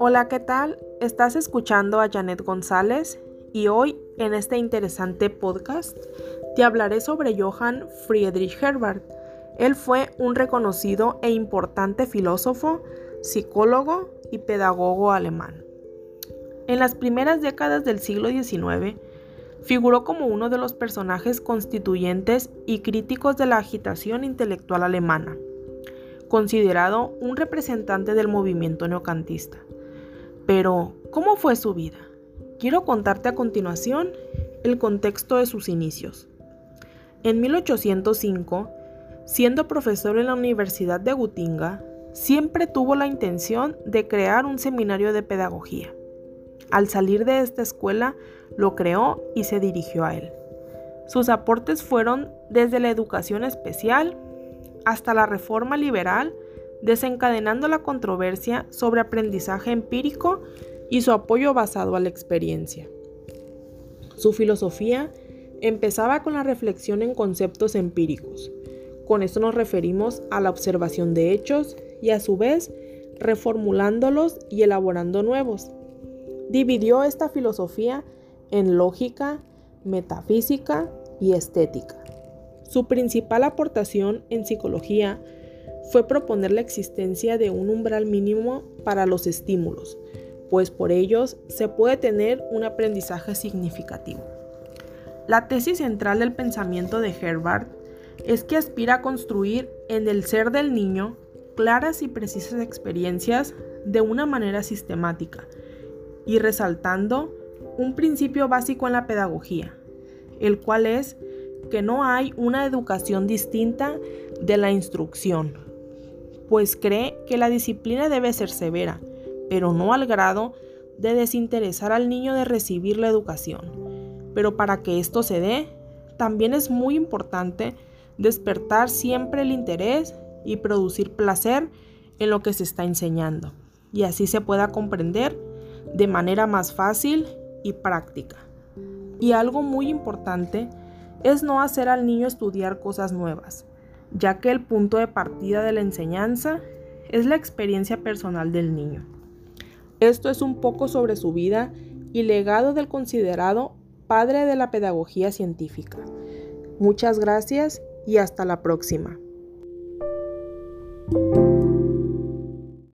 Hola, ¿qué tal? Estás escuchando a Janet González y hoy en este interesante podcast te hablaré sobre Johann Friedrich Herbert. Él fue un reconocido e importante filósofo, psicólogo y pedagogo alemán. En las primeras décadas del siglo XIX, figuró como uno de los personajes constituyentes y críticos de la agitación intelectual alemana, considerado un representante del movimiento neocantista. Pero, ¿cómo fue su vida? Quiero contarte a continuación el contexto de sus inicios. En 1805, siendo profesor en la Universidad de Gutinga, siempre tuvo la intención de crear un seminario de pedagogía. Al salir de esta escuela, lo creó y se dirigió a él. Sus aportes fueron desde la educación especial hasta la reforma liberal desencadenando la controversia sobre aprendizaje empírico y su apoyo basado a la experiencia. Su filosofía empezaba con la reflexión en conceptos empíricos. Con esto nos referimos a la observación de hechos y a su vez reformulándolos y elaborando nuevos. Dividió esta filosofía en lógica, metafísica y estética. Su principal aportación en psicología fue proponer la existencia de un umbral mínimo para los estímulos, pues por ellos se puede tener un aprendizaje significativo. La tesis central del pensamiento de Herbert es que aspira a construir en el ser del niño claras y precisas experiencias de una manera sistemática y resaltando un principio básico en la pedagogía, el cual es que no hay una educación distinta de la instrucción, pues cree que la disciplina debe ser severa, pero no al grado de desinteresar al niño de recibir la educación. Pero para que esto se dé, también es muy importante despertar siempre el interés y producir placer en lo que se está enseñando, y así se pueda comprender de manera más fácil y práctica. Y algo muy importante es no hacer al niño estudiar cosas nuevas, ya que el punto de partida de la enseñanza es la experiencia personal del niño. Esto es un poco sobre su vida y legado del considerado padre de la pedagogía científica. Muchas gracias y hasta la próxima.